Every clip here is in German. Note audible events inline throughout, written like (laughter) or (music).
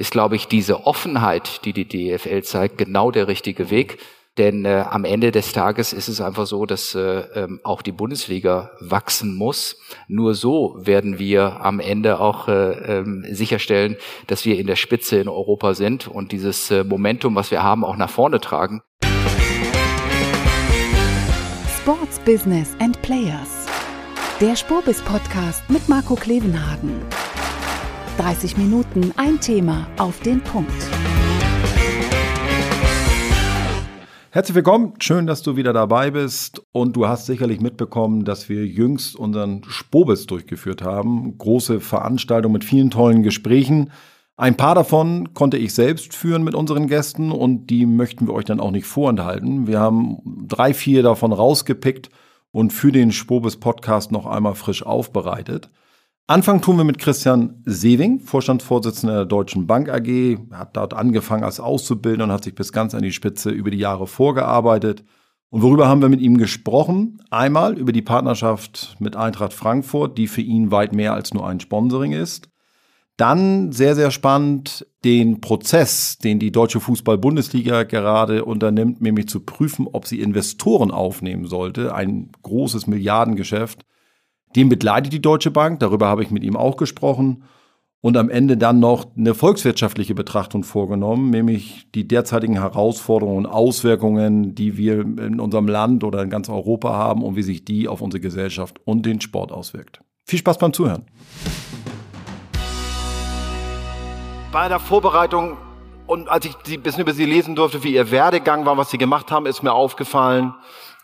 ist, glaube ich, diese Offenheit, die die DFL zeigt, genau der richtige Weg. Denn äh, am Ende des Tages ist es einfach so, dass äh, ähm, auch die Bundesliga wachsen muss. Nur so werden wir am Ende auch äh, äh, sicherstellen, dass wir in der Spitze in Europa sind und dieses äh, Momentum, was wir haben, auch nach vorne tragen. Sports Business and Players. Der Spurbis Podcast mit Marco Klevenhagen. 30 Minuten ein Thema auf den Punkt. Herzlich willkommen, schön, dass du wieder dabei bist und du hast sicherlich mitbekommen, dass wir jüngst unseren Spobis durchgeführt haben. Große Veranstaltung mit vielen tollen Gesprächen. Ein paar davon konnte ich selbst führen mit unseren Gästen und die möchten wir euch dann auch nicht vorenthalten. Wir haben drei, vier davon rausgepickt und für den Spobis Podcast noch einmal frisch aufbereitet. Anfang tun wir mit Christian Sewing, Vorstandsvorsitzender der Deutschen Bank AG. Er hat dort angefangen als Auszubildender und hat sich bis ganz an die Spitze über die Jahre vorgearbeitet. Und worüber haben wir mit ihm gesprochen? Einmal über die Partnerschaft mit Eintracht Frankfurt, die für ihn weit mehr als nur ein Sponsoring ist. Dann sehr, sehr spannend den Prozess, den die Deutsche Fußball-Bundesliga gerade unternimmt, nämlich zu prüfen, ob sie Investoren aufnehmen sollte. Ein großes Milliardengeschäft den begleitet die Deutsche Bank, darüber habe ich mit ihm auch gesprochen. Und am Ende dann noch eine volkswirtschaftliche Betrachtung vorgenommen, nämlich die derzeitigen Herausforderungen und Auswirkungen, die wir in unserem Land oder in ganz Europa haben und wie sich die auf unsere Gesellschaft und den Sport auswirkt. Viel Spaß beim Zuhören. Bei der Vorbereitung und als ich ein bisschen über Sie lesen durfte, wie Ihr Werdegang war, was Sie gemacht haben, ist mir aufgefallen,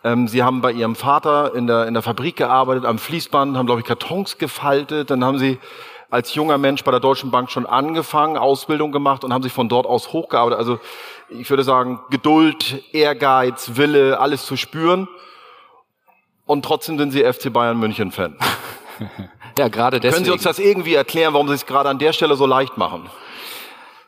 ähm, sie haben bei ihrem Vater in der, in der Fabrik gearbeitet, am Fließband, haben, glaube ich, Kartons gefaltet. Dann haben sie als junger Mensch bei der Deutschen Bank schon angefangen, Ausbildung gemacht und haben sich von dort aus hochgearbeitet. Also ich würde sagen, Geduld, Ehrgeiz, Wille, alles zu spüren. Und trotzdem sind Sie FC Bayern München Fan. (laughs) ja, gerade deswegen. Können Sie uns das irgendwie erklären, warum Sie es gerade an der Stelle so leicht machen?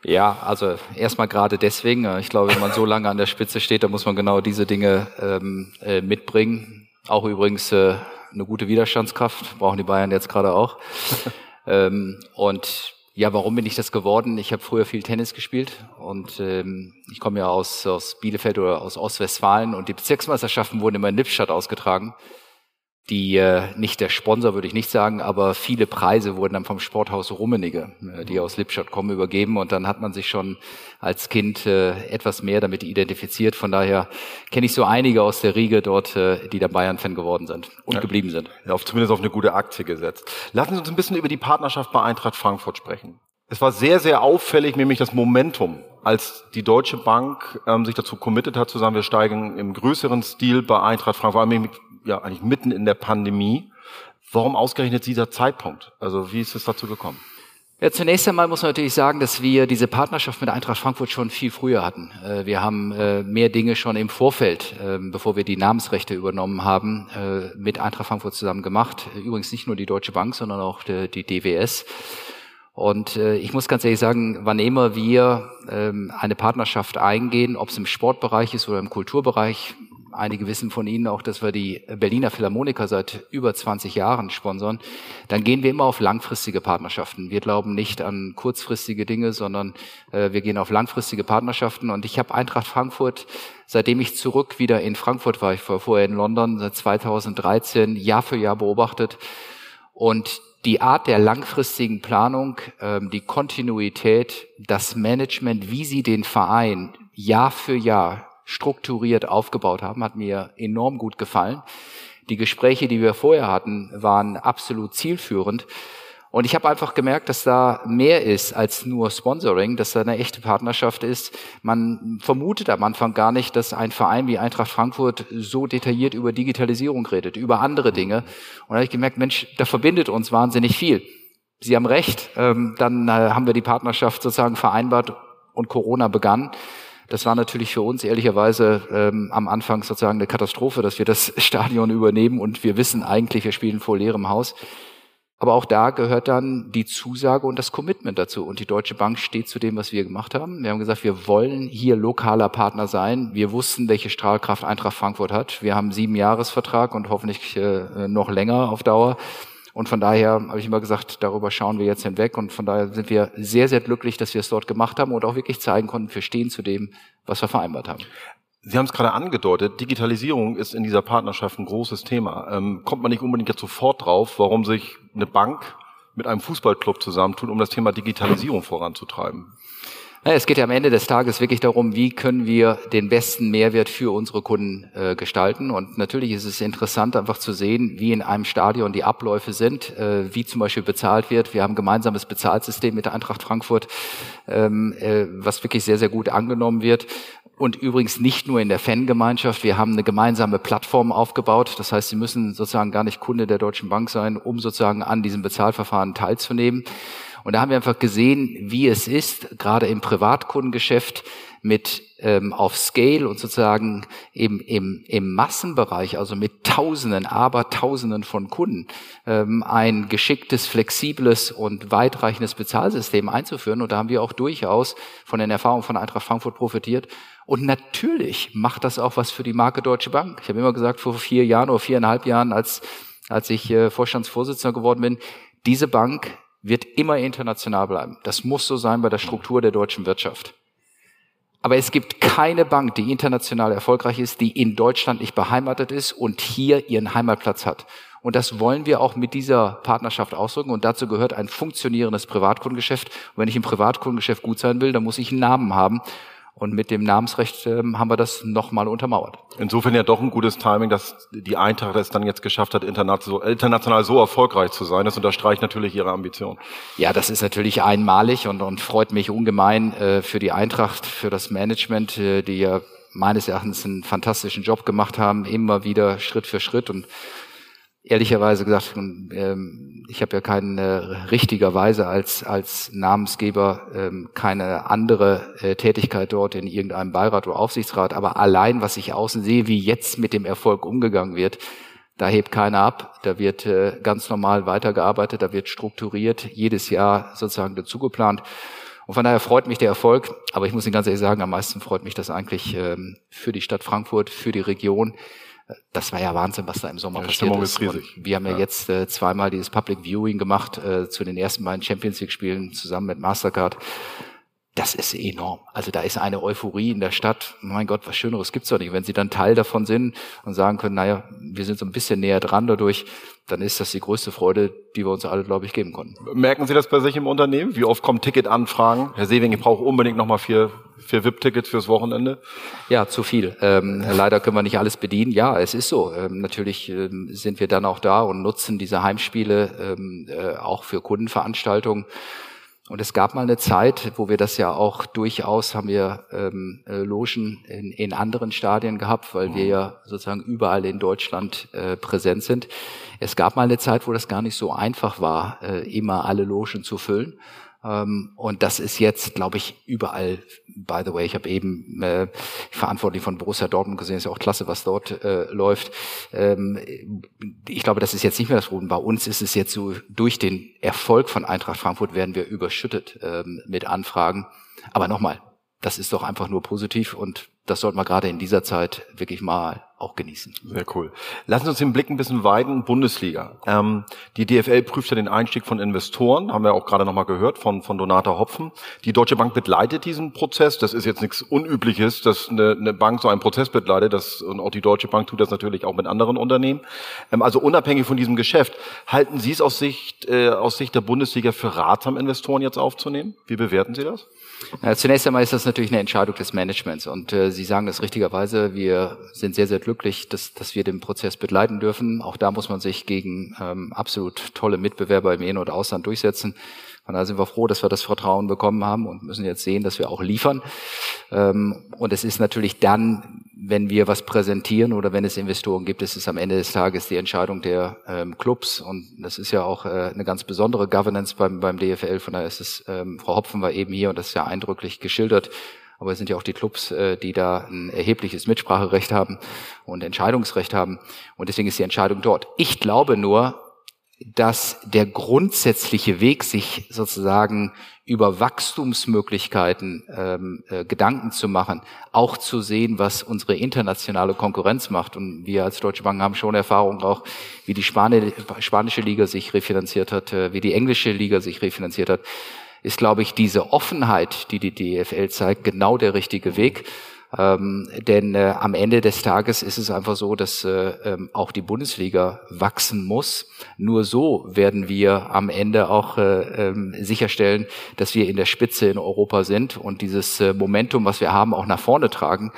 Ja, also erstmal gerade deswegen. Äh, ich glaube, wenn man so lange an der Spitze steht, dann muss man genau diese Dinge ähm, äh, mitbringen. Auch übrigens äh, eine gute Widerstandskraft brauchen die Bayern jetzt gerade auch. (laughs) ähm, und ja, warum bin ich das geworden? Ich habe früher viel Tennis gespielt und ähm, ich komme ja aus, aus Bielefeld oder aus Ostwestfalen und die Bezirksmeisterschaften wurden immer in Lippstadt ausgetragen die äh, nicht der Sponsor, würde ich nicht sagen, aber viele Preise wurden dann vom Sporthaus Rummenigge, äh, die aus Lippstadt kommen, übergeben und dann hat man sich schon als Kind äh, etwas mehr damit identifiziert. Von daher kenne ich so einige aus der Riege dort, die da Bayern-Fan geworden sind und ja. geblieben sind. Ja, auf, zumindest auf eine gute Aktie gesetzt. Lassen Sie uns ein bisschen über die Partnerschaft bei Eintracht Frankfurt sprechen. Es war sehr, sehr auffällig, nämlich das Momentum, als die Deutsche Bank ähm, sich dazu committed hat, zu sagen, wir steigen im größeren Stil bei Eintracht Frankfurt, ja eigentlich mitten in der Pandemie. Warum ausgerechnet dieser Zeitpunkt? Also wie ist es dazu gekommen? Ja, zunächst einmal muss man natürlich sagen, dass wir diese Partnerschaft mit Eintracht Frankfurt schon viel früher hatten. Äh, wir haben äh, mehr Dinge schon im Vorfeld, ähm, bevor wir die Namensrechte übernommen haben, äh, mit Eintracht Frankfurt zusammen gemacht. Übrigens nicht nur die Deutsche Bank, sondern auch die DWS. Und ich muss ganz ehrlich sagen, wann immer wir ähm, eine Partnerschaft eingehen, ob es im Sportbereich ist oder im Kulturbereich, einige wissen von Ihnen auch, dass wir die Berliner Philharmoniker seit über 20 Jahren sponsern, dann gehen wir immer auf langfristige Partnerschaften. Wir glauben nicht an kurzfristige Dinge, sondern äh, wir gehen auf langfristige Partnerschaften. Und ich habe Eintracht Frankfurt, seitdem ich zurück wieder in Frankfurt war, ich war vorher in London, seit 2013 Jahr für Jahr beobachtet. Und die Art der langfristigen Planung, ähm, die Kontinuität, das Management, wie sie den Verein Jahr für Jahr strukturiert aufgebaut haben, hat mir enorm gut gefallen. Die Gespräche, die wir vorher hatten, waren absolut zielführend. Und ich habe einfach gemerkt, dass da mehr ist als nur Sponsoring, dass da eine echte Partnerschaft ist. Man vermutet am Anfang gar nicht, dass ein Verein wie Eintracht Frankfurt so detailliert über Digitalisierung redet, über andere Dinge. Und da habe ich gemerkt, Mensch, da verbindet uns wahnsinnig viel. Sie haben recht, ähm, dann äh, haben wir die Partnerschaft sozusagen vereinbart und Corona begann. Das war natürlich für uns ehrlicherweise ähm, am Anfang sozusagen eine Katastrophe, dass wir das (laughs) Stadion übernehmen und wir wissen eigentlich, wir spielen vor leerem Haus. Aber auch da gehört dann die Zusage und das Commitment dazu. Und die Deutsche Bank steht zu dem, was wir gemacht haben. Wir haben gesagt, wir wollen hier lokaler Partner sein. Wir wussten, welche Strahlkraft Eintracht Frankfurt hat. Wir haben sieben Jahresvertrag und hoffentlich äh, noch länger auf Dauer. Und von daher habe ich immer gesagt, darüber schauen wir jetzt hinweg. Und von daher sind wir sehr, sehr glücklich, dass wir es dort gemacht haben und auch wirklich zeigen konnten, wir stehen zu dem, was wir vereinbart haben. Sie haben es gerade angedeutet, Digitalisierung ist in dieser Partnerschaft ein großes Thema. Ähm, kommt man nicht unbedingt jetzt sofort drauf, warum sich eine Bank mit einem Fußballclub zusammentun, um das Thema Digitalisierung voranzutreiben? Es geht ja am Ende des Tages wirklich darum, wie können wir den besten Mehrwert für unsere Kunden äh, gestalten. Und natürlich ist es interessant, einfach zu sehen, wie in einem Stadion die Abläufe sind, äh, wie zum Beispiel bezahlt wird. Wir haben ein gemeinsames Bezahlsystem mit der Eintracht Frankfurt, ähm, äh, was wirklich sehr, sehr gut angenommen wird. Und übrigens nicht nur in der Fangemeinschaft. Wir haben eine gemeinsame Plattform aufgebaut. Das heißt, Sie müssen sozusagen gar nicht Kunde der Deutschen Bank sein, um sozusagen an diesem Bezahlverfahren teilzunehmen. Und da haben wir einfach gesehen, wie es ist, gerade im Privatkundengeschäft mit ähm, auf Scale und sozusagen im, im, im Massenbereich, also mit Tausenden, aber Tausenden von Kunden, ähm, ein geschicktes, flexibles und weitreichendes Bezahlsystem einzuführen. Und da haben wir auch durchaus von den Erfahrungen von Eintracht Frankfurt profitiert. Und natürlich macht das auch was für die Marke Deutsche Bank. Ich habe immer gesagt, vor vier Jahren oder viereinhalb Jahren, als, als ich äh, Vorstandsvorsitzender geworden bin, diese Bank wird immer international bleiben. Das muss so sein bei der Struktur der deutschen Wirtschaft. Aber es gibt keine Bank, die international erfolgreich ist, die in Deutschland nicht beheimatet ist und hier ihren Heimatplatz hat. Und das wollen wir auch mit dieser Partnerschaft ausdrücken. Und dazu gehört ein funktionierendes Privatkundengeschäft. Und wenn ich im Privatkundengeschäft gut sein will, dann muss ich einen Namen haben. Und mit dem Namensrecht äh, haben wir das nochmal untermauert. Insofern ja doch ein gutes Timing, dass die Eintracht es dann jetzt geschafft hat, international so erfolgreich zu sein. Das unterstreicht natürlich ihre Ambition. Ja, das ist natürlich einmalig und, und freut mich ungemein äh, für die Eintracht, für das Management, äh, die ja meines Erachtens einen fantastischen Job gemacht haben, immer wieder Schritt für Schritt und ehrlicherweise gesagt, ähm, ich habe ja keine richtigerweise als als Namensgeber ähm, keine andere äh, Tätigkeit dort in irgendeinem Beirat oder Aufsichtsrat, aber allein was ich außen sehe, wie jetzt mit dem Erfolg umgegangen wird, da hebt keiner ab, da wird äh, ganz normal weitergearbeitet, da wird strukturiert, jedes Jahr sozusagen dazu geplant. Und von daher freut mich der Erfolg, aber ich muss Ihnen ganz ehrlich sagen, am meisten freut mich das eigentlich ähm, für die Stadt Frankfurt, für die Region, das war ja Wahnsinn, was da im Sommer ja, passiert Stimmung ist. ist riesig. Und wir haben ja, ja jetzt äh, zweimal dieses Public Viewing gemacht äh, zu den ersten beiden Champions League Spielen zusammen mit Mastercard. Das ist enorm. Also da ist eine Euphorie in der Stadt. Mein Gott, was Schöneres gibt's doch nicht. Wenn Sie dann Teil davon sind und sagen können, naja, wir sind so ein bisschen näher dran dadurch, dann ist das die größte Freude, die wir uns alle, glaube ich, geben konnten. Merken Sie das bei sich im Unternehmen? Wie oft kommen Ticketanfragen? Herr Sewing, ich brauche unbedingt nochmal vier, vier VIP-Tickets fürs Wochenende. Ja, zu viel. Ähm, leider können wir nicht alles bedienen. Ja, es ist so. Ähm, natürlich ähm, sind wir dann auch da und nutzen diese Heimspiele ähm, äh, auch für Kundenveranstaltungen. Und es gab mal eine Zeit, wo wir das ja auch durchaus haben wir ähm, äh, Logen in, in anderen Stadien gehabt, weil wir ja sozusagen überall in Deutschland äh, präsent sind. Es gab mal eine Zeit, wo das gar nicht so einfach war, äh, immer alle Logen zu füllen. Ähm, und das ist jetzt, glaube ich, überall. By the way, ich habe eben äh, verantwortlich von Borussia Dortmund gesehen, ist ja auch klasse, was dort äh, läuft. Ähm, ich glaube, das ist jetzt nicht mehr das Problem. Bei uns ist es jetzt so, durch den Erfolg von Eintracht Frankfurt werden wir überschüttet ähm, mit Anfragen. Aber nochmal, das ist doch einfach nur positiv und das sollten wir gerade in dieser Zeit wirklich mal auch genießen. Sehr cool. Lassen Sie uns den Blick ein bisschen weiten. Bundesliga. Ähm, die DFL prüft ja den Einstieg von Investoren, haben wir auch gerade nochmal gehört von, von Donata Hopfen. Die Deutsche Bank begleitet diesen Prozess. Das ist jetzt nichts Unübliches, dass eine, eine Bank so einen Prozess begleitet. Das, und auch die Deutsche Bank tut das natürlich auch mit anderen Unternehmen. Ähm, also unabhängig von diesem Geschäft, halten Sie es aus Sicht, äh, aus Sicht der Bundesliga für ratsam, Investoren jetzt aufzunehmen? Wie bewerten Sie das? Ja, zunächst einmal ist das natürlich eine Entscheidung des Managements und äh, Sie sagen das richtigerweise. Wir sind sehr, sehr glücklich, dass, dass wir den Prozess begleiten dürfen. Auch da muss man sich gegen ähm, absolut tolle Mitbewerber im In- oder Ausland durchsetzen. Von daher sind wir froh, dass wir das Vertrauen bekommen haben und müssen jetzt sehen, dass wir auch liefern. Ähm, und es ist natürlich dann, wenn wir was präsentieren oder wenn es Investoren gibt, ist es am Ende des Tages die Entscheidung der ähm, Clubs. Und das ist ja auch äh, eine ganz besondere Governance beim, beim DFL. Von daher ist es, ähm, Frau Hopfen war eben hier und das ist ja eindrücklich geschildert. Aber es sind ja auch die Clubs, äh, die da ein erhebliches Mitspracherecht haben und Entscheidungsrecht haben. Und deswegen ist die Entscheidung dort. Ich glaube nur, dass der grundsätzliche Weg, sich sozusagen über Wachstumsmöglichkeiten ähm, äh, Gedanken zu machen, auch zu sehen, was unsere internationale Konkurrenz macht. Und wir als Deutsche Bank haben schon Erfahrung auch, wie die Spani spanische Liga sich refinanziert hat, äh, wie die englische Liga sich refinanziert hat, ist, glaube ich, diese Offenheit, die die DFL zeigt, genau der richtige Weg. Ähm, denn äh, am Ende des Tages ist es einfach so, dass äh, ähm, auch die Bundesliga wachsen muss. Nur so werden wir am Ende auch äh, ähm, sicherstellen, dass wir in der Spitze in Europa sind und dieses äh, Momentum, was wir haben, auch nach vorne tragen.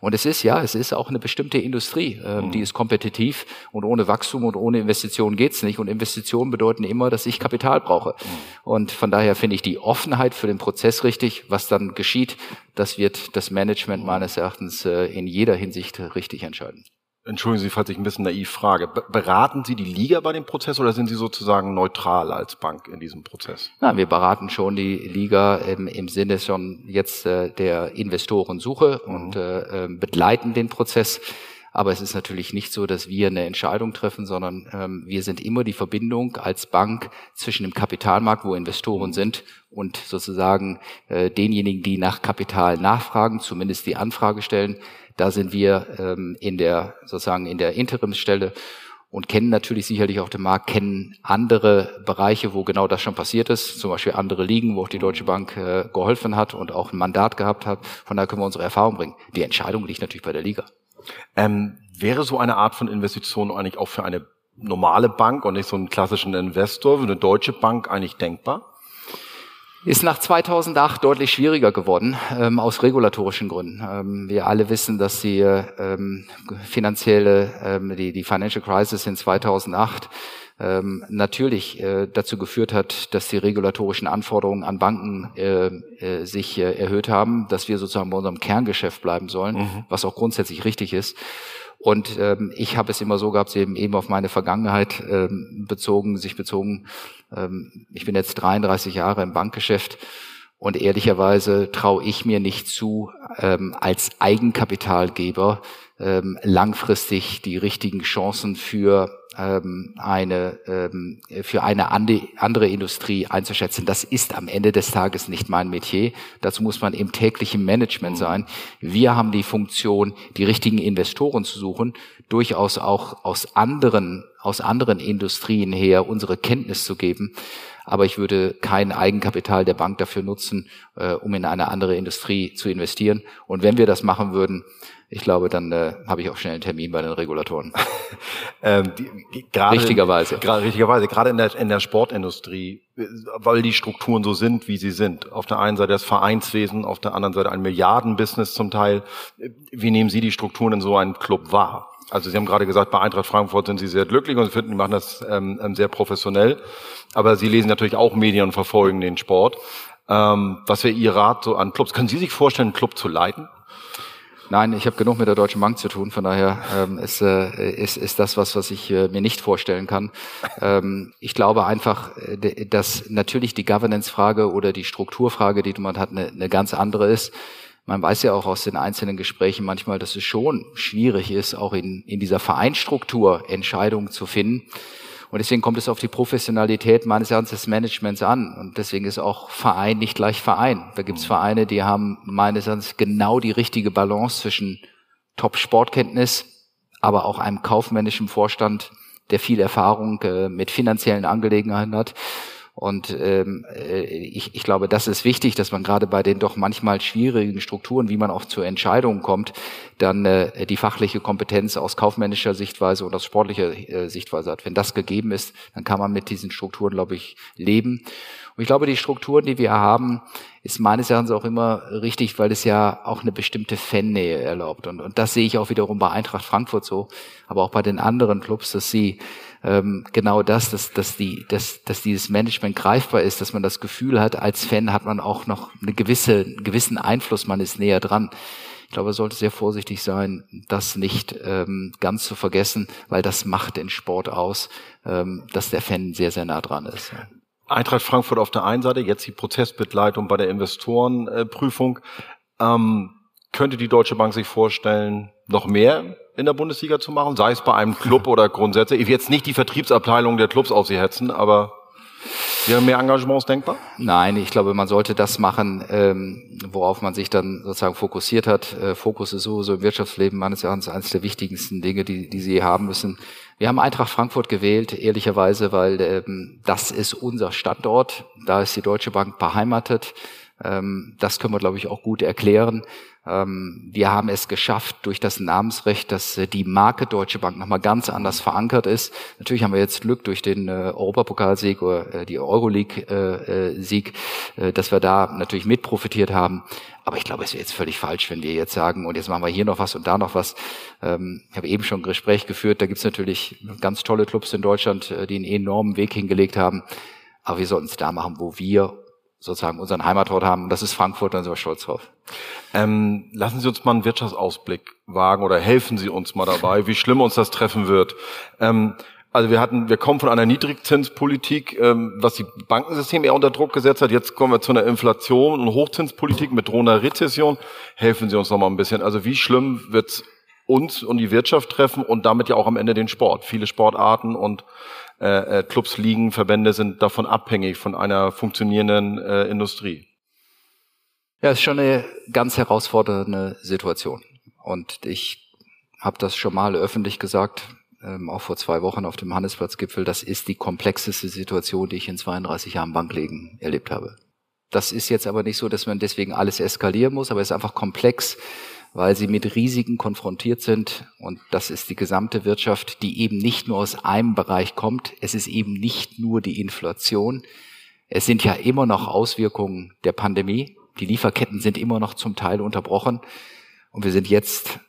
Und es ist ja, es ist auch eine bestimmte Industrie, ähm, mhm. die ist kompetitiv und ohne Wachstum und ohne Investitionen geht's nicht. Und Investitionen bedeuten immer, dass ich Kapital brauche. Mhm. Und von daher finde ich die Offenheit für den Prozess richtig. Was dann geschieht, das wird das Management meines Erachtens äh, in jeder Hinsicht richtig entscheiden. Entschuldigen Sie, falls ich ein bisschen naiv frage. Beraten Sie die Liga bei dem Prozess oder sind Sie sozusagen neutral als Bank in diesem Prozess? Na, wir beraten schon die Liga im, im Sinne schon jetzt äh, der Investorensuche mhm. und äh, ähm, begleiten den Prozess. Aber es ist natürlich nicht so, dass wir eine Entscheidung treffen, sondern ähm, wir sind immer die Verbindung als Bank zwischen dem Kapitalmarkt, wo Investoren sind, und sozusagen äh, denjenigen, die nach Kapital nachfragen, zumindest die Anfrage stellen. Da sind wir ähm, in der sozusagen in der Interimsstelle und kennen natürlich sicherlich auch den Markt, kennen andere Bereiche, wo genau das schon passiert ist, zum Beispiel andere Ligen, wo auch die Deutsche Bank äh, geholfen hat und auch ein Mandat gehabt hat. Von daher können wir unsere Erfahrung bringen. Die Entscheidung liegt natürlich bei der Liga. Ähm, wäre so eine Art von Investition eigentlich auch für eine normale Bank und nicht so einen klassischen Investor, für eine deutsche Bank eigentlich denkbar? ist nach 2008 deutlich schwieriger geworden, ähm, aus regulatorischen Gründen. Ähm, wir alle wissen, dass die ähm, finanzielle, ähm, die, die Financial Crisis in 2008 ähm, natürlich äh, dazu geführt hat, dass die regulatorischen Anforderungen an Banken äh, äh, sich äh, erhöht haben, dass wir sozusagen bei unserem Kerngeschäft bleiben sollen, mhm. was auch grundsätzlich richtig ist. Und ähm, ich habe es immer so gehabt, eben eben auf meine Vergangenheit ähm, bezogen, sich bezogen. Ähm, ich bin jetzt 33 Jahre im Bankgeschäft und ehrlicherweise traue ich mir nicht zu, ähm, als Eigenkapitalgeber ähm, langfristig die richtigen Chancen für ähm, eine ähm, für eine andere Industrie einzuschätzen. Das ist am Ende des Tages nicht mein Metier. Dazu muss man im täglichen Management mhm. sein. Wir haben die Funktion, die richtigen Investoren zu suchen, durchaus auch aus anderen aus anderen Industrien her unsere Kenntnis zu geben. Aber ich würde kein Eigenkapital der Bank dafür nutzen, äh, um in eine andere Industrie zu investieren. Und wenn wir das machen würden, ich glaube, dann äh, habe ich auch schnell einen Termin bei den Regulatoren. (laughs) ähm, die, gerade, richtigerweise. Gerade, richtigerweise, gerade in der, in der Sportindustrie, weil die Strukturen so sind, wie sie sind. Auf der einen Seite das Vereinswesen, auf der anderen Seite ein Milliardenbusiness zum Teil. Wie nehmen Sie die Strukturen in so einem Club wahr? Also Sie haben gerade gesagt, bei Eintracht Frankfurt sind Sie sehr glücklich und Sie finden, die machen das ähm, ähm, sehr professionell. Aber Sie lesen natürlich auch Medien und verfolgen den Sport. Ähm, was wäre Ihr Rat so an Clubs? Können Sie sich vorstellen, einen Club zu leiten? Nein, ich habe genug mit der Deutschen Bank zu tun, von daher ähm, ist, äh, ist, ist das was, was ich äh, mir nicht vorstellen kann. Ähm, ich glaube einfach, äh, dass natürlich die Governance-Frage oder die Strukturfrage, die man hat, eine, eine ganz andere ist. Man weiß ja auch aus den einzelnen Gesprächen manchmal, dass es schon schwierig ist, auch in, in dieser Vereinstruktur Entscheidungen zu finden. Und deswegen kommt es auf die Professionalität meines Erachtens des Managements an. Und deswegen ist auch Verein nicht gleich Verein. Da gibt es Vereine, die haben meines Erachtens genau die richtige Balance zwischen Top-Sportkenntnis, aber auch einem kaufmännischen Vorstand, der viel Erfahrung äh, mit finanziellen Angelegenheiten hat. Und ähm, äh, ich, ich glaube, das ist wichtig, dass man gerade bei den doch manchmal schwierigen Strukturen, wie man auch zu Entscheidungen kommt, dann äh, die fachliche Kompetenz aus kaufmännischer Sichtweise und aus sportlicher äh, Sichtweise hat. Wenn das gegeben ist, dann kann man mit diesen Strukturen, glaube ich, leben. Und ich glaube, die Strukturen, die wir haben, ist meines Erachtens auch immer richtig, weil es ja auch eine bestimmte Fannähe erlaubt. Und, und das sehe ich auch wiederum bei Eintracht Frankfurt so, aber auch bei den anderen Clubs, dass sie ähm, genau das, dass, dass, die, dass, dass dieses Management greifbar ist, dass man das Gefühl hat, als Fan hat man auch noch eine gewisse, einen gewissen Einfluss, man ist näher dran. Ich glaube, er sollte sehr vorsichtig sein, das nicht ähm, ganz zu vergessen, weil das macht den Sport aus, ähm, dass der Fan sehr, sehr nah dran ist. Eintracht Frankfurt auf der einen Seite, jetzt die Prozessbegleitung bei der Investorenprüfung. Ähm, könnte die Deutsche Bank sich vorstellen, noch mehr in der Bundesliga zu machen, sei es bei einem Club oder grundsätzlich. Ich will jetzt nicht die Vertriebsabteilung der Clubs auf sie hetzen, aber Wäre mehr Engagements denkbar? Nein, ich glaube, man sollte das machen, ähm, worauf man sich dann sozusagen fokussiert hat. Äh, Fokus ist sowieso im Wirtschaftsleben meines Erachtens eines der wichtigsten Dinge, die, die Sie haben müssen. Wir haben Eintracht Frankfurt gewählt, ehrlicherweise, weil ähm, das ist unser Standort. Da ist die Deutsche Bank beheimatet. Ähm, das können wir, glaube ich, auch gut erklären. Ähm, wir haben es geschafft durch das Namensrecht, dass äh, die Marke Deutsche Bank nochmal ganz anders verankert ist. Natürlich haben wir jetzt Glück durch den äh, Europapokalsieg oder äh, die Euroleague-Sieg, dass wir da natürlich mit profitiert haben. Aber ich glaube, es wäre jetzt völlig falsch, wenn wir jetzt sagen, und jetzt machen wir hier noch was und da noch was. Ähm, ich habe eben schon ein Gespräch geführt, da gibt es natürlich ganz tolle Clubs in Deutschland, die einen enormen Weg hingelegt haben. Aber wir sollten es da machen, wo wir sozusagen unseren Heimatort haben. Das ist Frankfurt, da sind wir stolz drauf. Ähm, lassen Sie uns mal einen Wirtschaftsausblick wagen oder helfen Sie uns mal dabei, wie schlimm uns das treffen wird. Ähm, also wir hatten, wir kommen von einer Niedrigzinspolitik, ähm, was die Bankensystem eher unter Druck gesetzt hat. Jetzt kommen wir zu einer Inflation und Hochzinspolitik mit drohender Rezession. Helfen Sie uns noch mal ein bisschen. Also wie schlimm wird uns und die Wirtschaft treffen und damit ja auch am Ende den Sport. Viele Sportarten und äh, äh, Clubs, Ligen, Verbände sind davon abhängig von einer funktionierenden äh, Industrie. Ja, ist schon eine ganz herausfordernde Situation. Und ich habe das schon mal öffentlich gesagt, ähm, auch vor zwei Wochen auf dem Handelsplatzgipfel, das ist die komplexeste Situation, die ich in 32 Jahren Banklegen erlebt habe. Das ist jetzt aber nicht so, dass man deswegen alles eskalieren muss, aber es ist einfach komplex weil sie mit Risiken konfrontiert sind. Und das ist die gesamte Wirtschaft, die eben nicht nur aus einem Bereich kommt. Es ist eben nicht nur die Inflation. Es sind ja immer noch Auswirkungen der Pandemie. Die Lieferketten sind immer noch zum Teil unterbrochen. Und wir sind jetzt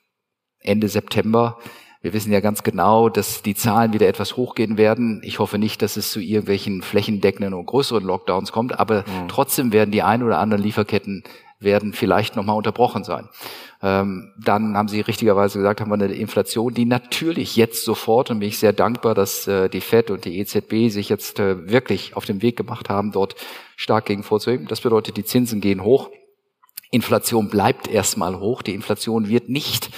Ende September. Wir wissen ja ganz genau, dass die Zahlen wieder etwas hochgehen werden. Ich hoffe nicht, dass es zu irgendwelchen flächendeckenden und größeren Lockdowns kommt, aber mhm. trotzdem werden die ein oder anderen Lieferketten werden vielleicht nochmal unterbrochen sein. Ähm, dann haben Sie richtigerweise gesagt, haben wir eine Inflation, die natürlich jetzt sofort, und bin ich sehr dankbar, dass äh, die FED und die EZB sich jetzt äh, wirklich auf den Weg gemacht haben, dort stark gegen vorzugehen. Das bedeutet, die Zinsen gehen hoch. Inflation bleibt erstmal hoch. Die Inflation wird nicht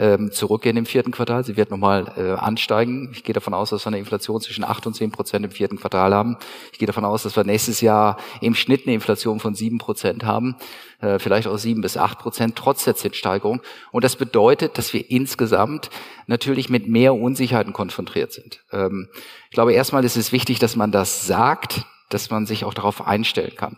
ähm, zurückgehen im vierten Quartal. Sie wird nochmal äh, ansteigen. Ich gehe davon aus, dass wir eine Inflation zwischen 8 und 10 Prozent im vierten Quartal haben. Ich gehe davon aus, dass wir nächstes Jahr im Schnitt eine Inflation von 7 Prozent haben, äh, vielleicht auch 7 bis 8 Prozent trotz der Zinssteigerung. Und das bedeutet, dass wir insgesamt natürlich mit mehr Unsicherheiten konfrontiert sind. Ähm, ich glaube, erstmal ist es wichtig, dass man das sagt, dass man sich auch darauf einstellen kann.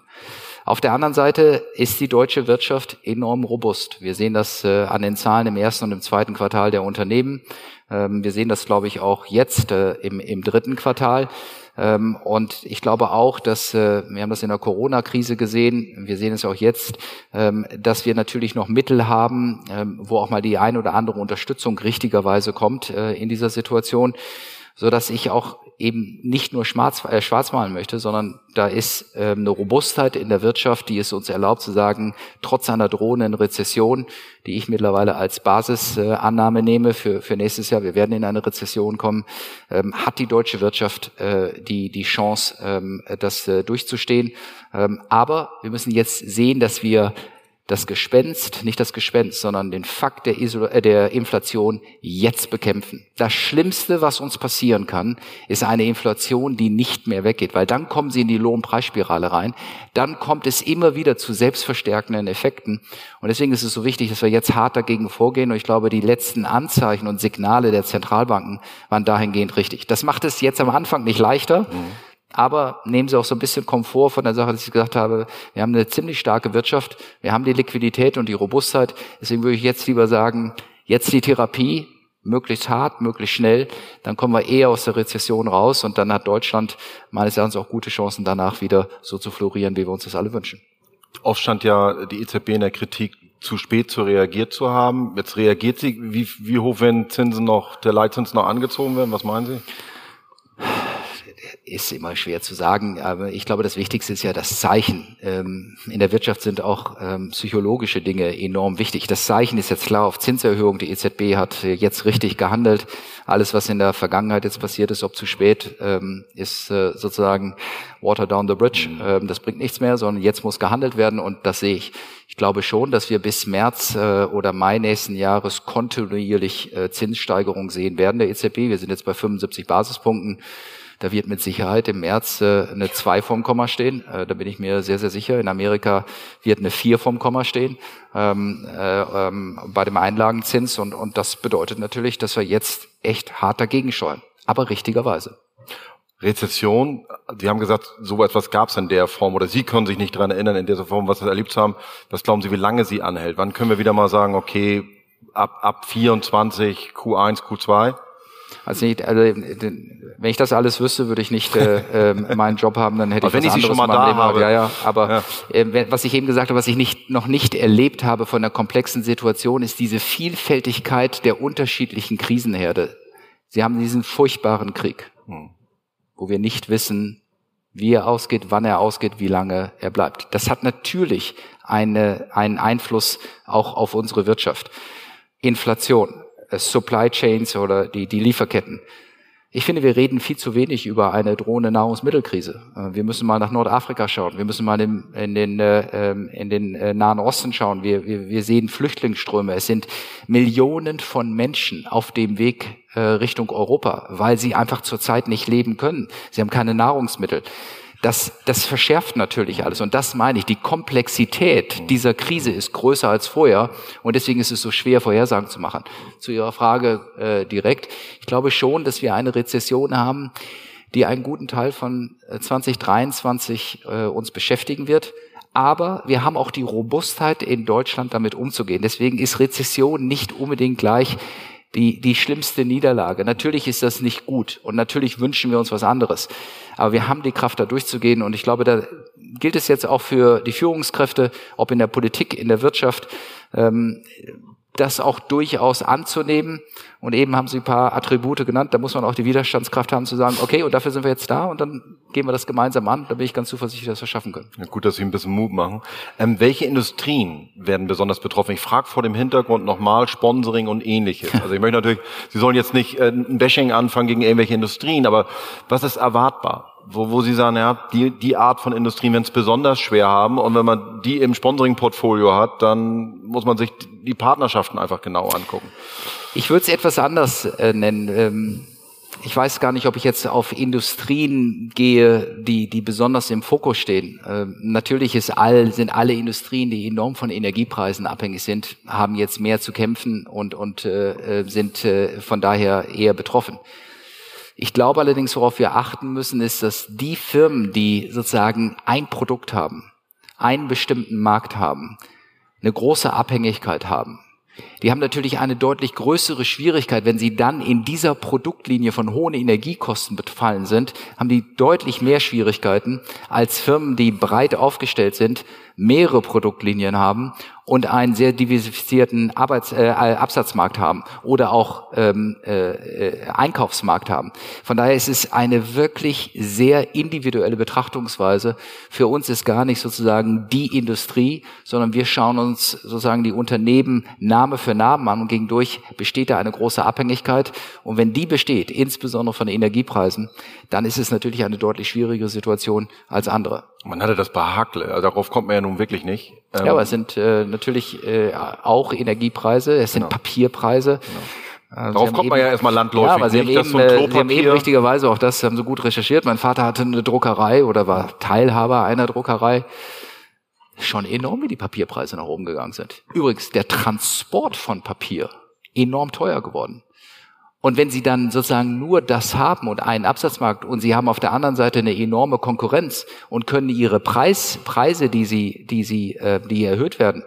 Auf der anderen Seite ist die deutsche Wirtschaft enorm robust. Wir sehen das äh, an den Zahlen im ersten und im zweiten Quartal der Unternehmen. Ähm, wir sehen das, glaube ich, auch jetzt äh, im, im dritten Quartal. Ähm, und ich glaube auch, dass äh, wir haben das in der Corona-Krise gesehen, wir sehen es auch jetzt, ähm, dass wir natürlich noch Mittel haben, ähm, wo auch mal die ein oder andere Unterstützung richtigerweise kommt äh, in dieser Situation so dass ich auch eben nicht nur schwarz, äh, schwarz malen möchte, sondern da ist äh, eine Robustheit in der Wirtschaft, die es uns erlaubt zu sagen, trotz einer drohenden Rezession, die ich mittlerweile als Basisannahme äh, nehme für, für nächstes Jahr, wir werden in eine Rezession kommen, ähm, hat die deutsche Wirtschaft äh, die, die Chance, ähm, das äh, durchzustehen. Ähm, aber wir müssen jetzt sehen, dass wir das Gespenst, nicht das Gespenst, sondern den Fakt der, Isol äh, der Inflation jetzt bekämpfen. Das Schlimmste, was uns passieren kann, ist eine Inflation, die nicht mehr weggeht, weil dann kommen sie in die Lohnpreisspirale rein. Dann kommt es immer wieder zu selbstverstärkenden Effekten. Und deswegen ist es so wichtig, dass wir jetzt hart dagegen vorgehen. Und ich glaube, die letzten Anzeichen und Signale der Zentralbanken waren dahingehend richtig. Das macht es jetzt am Anfang nicht leichter. Mhm. Aber nehmen Sie auch so ein bisschen Komfort von der Sache, dass ich gesagt habe, wir haben eine ziemlich starke Wirtschaft, wir haben die Liquidität und die Robustheit. Deswegen würde ich jetzt lieber sagen, jetzt die Therapie, möglichst hart, möglichst schnell, dann kommen wir eher aus der Rezession raus und dann hat Deutschland meines Erachtens auch gute Chancen danach wieder so zu florieren, wie wir uns das alle wünschen. Oft stand ja die EZB in der Kritik, zu spät zu reagiert zu haben. Jetzt reagiert sie. Wie, wie hoch werden Zinsen noch, der Leitzins noch angezogen werden? Was meinen Sie? Ist immer schwer zu sagen, aber ich glaube, das Wichtigste ist ja das Zeichen. Ähm, in der Wirtschaft sind auch ähm, psychologische Dinge enorm wichtig. Das Zeichen ist jetzt klar auf Zinserhöhung. Die EZB hat jetzt richtig gehandelt. Alles, was in der Vergangenheit jetzt passiert ist, ob zu spät, ähm, ist äh, sozusagen Water down the bridge. Das bringt nichts mehr, sondern jetzt muss gehandelt werden und das sehe ich. Ich glaube schon, dass wir bis März äh, oder Mai nächsten Jahres kontinuierlich äh, Zinssteigerungen sehen werden der EZB. Wir sind jetzt bei 75 Basispunkten. Da wird mit Sicherheit im März äh, eine 2 vom Komma stehen. Äh, da bin ich mir sehr, sehr sicher. In Amerika wird eine 4 vom Komma stehen ähm, äh, ähm, bei dem Einlagenzins. Und, und das bedeutet natürlich, dass wir jetzt echt hart dagegen steuern. Aber richtigerweise. Rezession, Sie haben gesagt, so etwas gab es in der Form oder Sie können sich nicht dran erinnern, in dieser Form, was Sie erlebt haben. Was glauben Sie, wie lange sie anhält? Wann können wir wieder mal sagen, okay, ab, ab 24, Q1, Q2? Also, nicht, also wenn ich das alles wüsste, würde ich nicht äh, (laughs) äh, meinen Job haben, dann hätte aber ich wenn was ich anderes schon mal da Leben. habe. Ja, ja. Aber Ja. Äh, was ich eben gesagt habe, was ich nicht, noch nicht erlebt habe von der komplexen Situation, ist diese Vielfältigkeit der unterschiedlichen Krisenherde. Sie haben diesen furchtbaren Krieg, Hm. wo wir nicht wissen, wie er ausgeht, wann er ausgeht, wie lange er bleibt. Das hat natürlich eine, einen Einfluss auch auf unsere Wirtschaft. Inflation, Supply Chains oder die, die Lieferketten. Ich finde, wir reden viel zu wenig über eine drohende Nahrungsmittelkrise. Äh, Wir müssen mal nach Nordafrika schauen. Wir müssen mal in, in den, äh, ähm, in den äh, Nahen Osten schauen. Wir, wir, wir sehen Flüchtlingsströme. Es sind Millionen von Menschen auf dem Weg äh, Richtung Europa, weil sie einfach zurzeit nicht leben können. Sie haben keine Nahrungsmittel. Das, das verschärft natürlich alles. Und das meine ich. Die Komplexität dieser Krise ist größer als vorher. Und deswegen ist es so schwer, Vorhersagen zu machen. Zu Ihrer Frage äh, direkt. Ich glaube schon, dass wir eine Rezession haben, die einen guten Teil von äh, 2023 äh, uns beschäftigen wird. Aber wir haben auch die Robustheit in Deutschland damit umzugehen. Deswegen ist Rezession nicht unbedingt gleich die, die schlimmste Niederlage. Natürlich ist das nicht gut und natürlich wünschen wir uns was anderes. Aber wir haben die Kraft, da durchzugehen und ich glaube, da gilt es jetzt auch für die Führungskräfte, ob in der Politik, in der Wirtschaft, ähm, das auch durchaus anzunehmen. Und eben haben Sie ein paar Attribute genannt, da muss man auch die Widerstandskraft haben zu sagen, okay, und dafür sind wir jetzt da und dann gehen wir das gemeinsam an. Da bin ich ganz zuversichtlich, dass wir es schaffen können. Ja, gut, dass Sie ein bisschen Mut machen. Ähm, welche Industrien werden besonders betroffen? Ich frage vor dem Hintergrund nochmal Sponsoring und ähnliches. Also ich möchte natürlich, Sie sollen jetzt nicht äh, ein Bashing anfangen gegen irgendwelche Industrien, aber was ist erwartbar? Wo, wo Sie sagen, ja, die, die Art von Industrien werden es besonders schwer haben und wenn man die im Sponsoring-Portfolio hat, dann muss man sich die Partnerschaften einfach genau angucken. Ich würde es etwas anders äh, nennen. Ähm, ich weiß gar nicht, ob ich jetzt auf Industrien gehe, die, die besonders im Fokus stehen. Ähm, natürlich ist all, sind alle Industrien, die enorm von Energiepreisen abhängig sind, haben jetzt mehr zu kämpfen und, und äh, äh, sind äh, von daher eher betroffen. Ich glaube allerdings, worauf wir achten müssen, ist, dass die Firmen, die sozusagen ein Produkt haben, einen bestimmten Markt haben, eine große Abhängigkeit haben, die haben natürlich eine deutlich größere Schwierigkeit, wenn sie dann in dieser Produktlinie von hohen Energiekosten befallen sind, haben die deutlich mehr Schwierigkeiten als Firmen, die breit aufgestellt sind, mehrere Produktlinien haben und einen sehr diversifizierten Arbeits, äh, Absatzmarkt haben oder auch ähm, äh, Einkaufsmarkt haben. Von daher ist es eine wirklich sehr individuelle Betrachtungsweise. Für uns ist gar nicht sozusagen die Industrie, sondern wir schauen uns sozusagen die Unternehmen Name für Name an und gegen durch besteht da eine große Abhängigkeit. Und wenn die besteht, insbesondere von den Energiepreisen, dann ist es natürlich eine deutlich schwierigere Situation als andere. Man hatte das bei Hakle, also darauf kommt man ja nun wirklich nicht. Ähm, Ja, aber es sind äh, natürlich äh, auch Energiepreise, es sind Genau. Papierpreise. Äh, Sie Darauf haben kommt man ja erstmal landläufig. Ja, aber Sie haben, nicht, dass eben, ein äh, Sie haben eben richtigerweise auch das, haben so gut recherchiert. Mein Vater hatte eine Druckerei oder war Teilhaber einer Druckerei. Schon enorm, wie die Papierpreise nach oben gegangen sind. Übrigens, der Transport von Papier enorm teuer geworden. Und wenn Sie dann sozusagen nur das haben und einen Absatzmarkt und Sie haben auf der anderen Seite eine enorme Konkurrenz und können Ihre Preis, Preise, die Sie, die Sie, äh, die erhöht werden,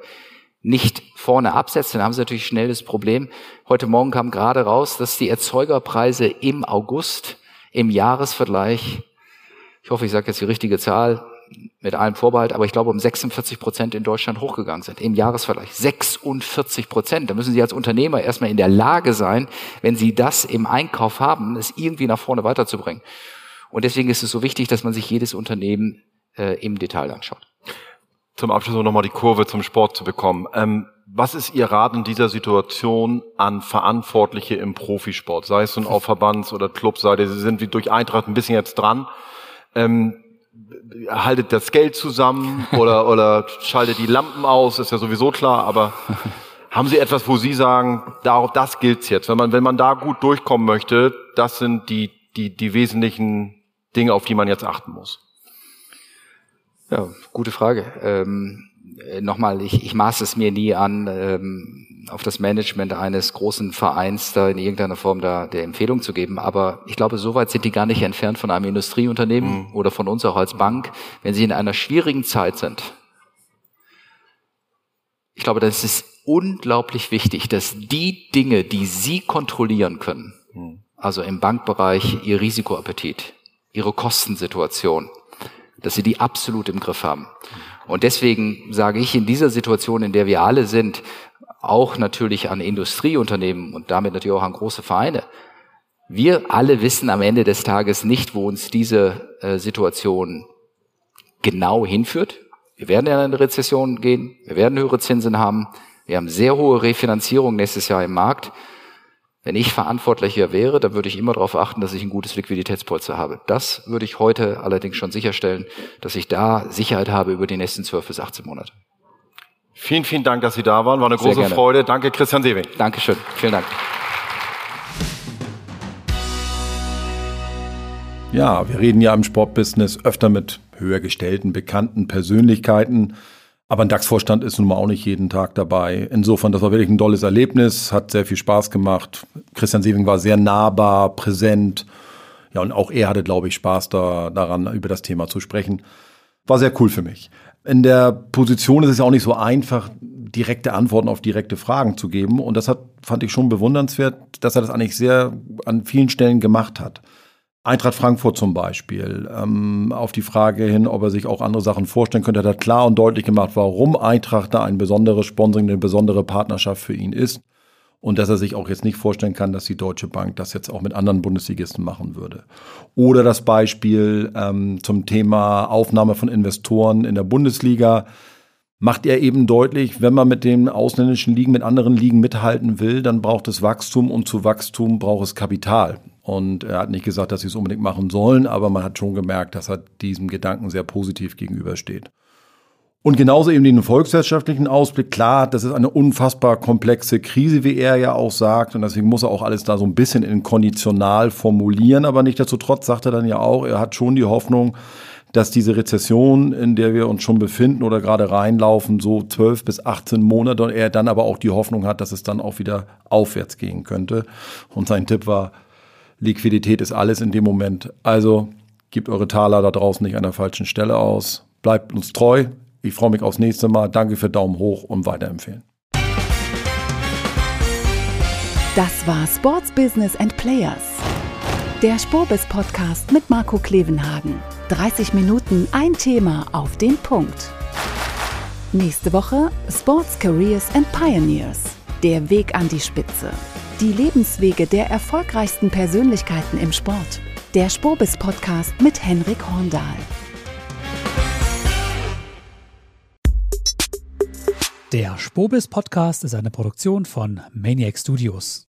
nicht vorne absetzen, dann haben Sie natürlich schnell das Problem. Heute Morgen kam gerade raus, dass die Erzeugerpreise im August im Jahresvergleich, ich hoffe, ich sage jetzt die richtige Zahl, mit allem Vorbehalt, aber ich glaube um 46 Prozent in Deutschland hochgegangen sind im Jahresvergleich. 46 Prozent. Da müssen Sie als Unternehmer erstmal in der Lage sein, wenn Sie das im Einkauf haben, es irgendwie nach vorne weiterzubringen. Und deswegen ist es so wichtig, dass man sich jedes Unternehmen äh, im Detail anschaut. zum Abschluss nochmal die Kurve zum Sport zu bekommen. Ähm, was ist Ihr Rat in dieser Situation an Verantwortliche im Profisport? Sei es nun auf Verbands- oder Clubseite, Sie sind wie durch Eintracht ein bisschen jetzt dran. Ähm, haltet das Geld zusammen oder, (laughs) oder schaltet die Lampen aus, ist ja sowieso klar, aber haben Sie etwas, wo Sie sagen, darauf, das gilt's jetzt? Wenn man, wenn man da gut durchkommen möchte, das sind die, die, die wesentlichen Dinge, auf die man jetzt achten muss. Ja, gute Frage. Ähm, Nochmal, ich, ich maße es mir nie an, ähm, auf das Management eines großen Vereins da in irgendeiner Form da der Empfehlung zu geben. Aber ich glaube, so weit sind die gar nicht entfernt von einem Industrieunternehmen mhm. oder von uns auch als Bank. Wenn sie in einer schwierigen Zeit sind, ich glaube, das ist unglaublich wichtig, dass die Dinge, die sie kontrollieren können, mhm. also im Bankbereich ihr Risikoappetit, ihre Kostensituation, dass sie die absolut im Griff haben. Und deswegen sage ich in dieser Situation, in der wir alle sind, auch natürlich an Industrieunternehmen und damit natürlich auch an große Vereine. Wir alle wissen am Ende des Tages nicht, wo uns diese äh, Situation genau hinführt. Wir werden in eine Rezession gehen, wir werden höhere Zinsen haben, wir haben sehr hohe Refinanzierung nächstes Jahr im Markt. Wenn ich verantwortlicher wäre, dann würde ich immer darauf achten, dass ich ein gutes Liquiditätspolster habe. Das würde ich heute allerdings schon sicherstellen, dass ich da Sicherheit habe über die nächsten 12 bis 18 Monate. Vielen, vielen Dank, dass Sie da waren. War eine große Freude. Danke, Christian Sewing. Dankeschön. Vielen Dank. Ja, wir reden ja im Sportbusiness öfter mit höher gestellten, bekannten Persönlichkeiten. Aber ein DAX-Vorstand ist nun mal auch nicht jeden Tag dabei. Insofern, das war wirklich ein tolles Erlebnis, hat sehr viel Spaß gemacht. Christian Sewing war sehr nahbar, präsent. Ja, und auch er hatte, glaube ich, Spaß da, daran, über das Thema zu sprechen. War sehr cool für mich in der Position ist es ja auch nicht so einfach, direkte Antworten auf direkte Fragen zu geben. Und das hat, fand ich schon bewundernswert, dass er das eigentlich sehr an vielen Stellen gemacht hat. Eintracht Frankfurt zum Beispiel, ähm, auf die Frage hin, ob er sich auch andere Sachen vorstellen könnte, hat er klar und deutlich gemacht, warum Eintracht da ein besonderes Sponsoring, eine besondere Partnerschaft für ihn ist und dass er sich auch jetzt nicht vorstellen kann, dass die Deutsche Bank das jetzt auch mit anderen Bundesligisten machen würde. Oder das Beispiel ähm, zum Thema Aufnahme von Investoren in der Bundesliga macht er eben deutlich, wenn man mit den ausländischen Ligen, mit anderen Ligen mithalten will, dann braucht es Wachstum und zu Wachstum braucht es Kapital. Und er hat nicht gesagt, dass sie es unbedingt machen sollen, aber man hat schon gemerkt, dass er diesem Gedanken sehr positiv gegenübersteht. Und genauso eben den volkswirtschaftlichen Ausblick. Klar, das ist eine unfassbar komplexe Krise, wie er ja auch sagt. Und deswegen muss er auch alles da so ein bisschen in konditional formulieren. Aber nichtsdestotrotz sagt er dann ja auch, er hat schon die Hoffnung, dass diese Rezession, in der wir uns schon befinden oder gerade reinlaufen, so 12 bis 18 Monate und er dann aber auch die Hoffnung hat, dass es dann auch wieder aufwärts gehen könnte. Und sein Tipp war, Liquidität ist alles in dem Moment. Also gebt eure Taler da draußen nicht an der falschen Stelle aus. Bleibt uns treu. Ich freue mich aufs nächste Mal. Danke für Daumen hoch und weiterempfehlen. Das war Sports Business and Players. Der Spurbis Podcast mit Marco Klevenhagen. 30 Minuten ein Thema auf den Punkt. Nächste Woche Sports Careers and Pioneers. Der Weg an die Spitze. Die Lebenswege der erfolgreichsten Persönlichkeiten im Sport. Der Spurbis Podcast mit Henrik Horndahl. Der Spobis Podcast ist eine Produktion von Maniac Studios.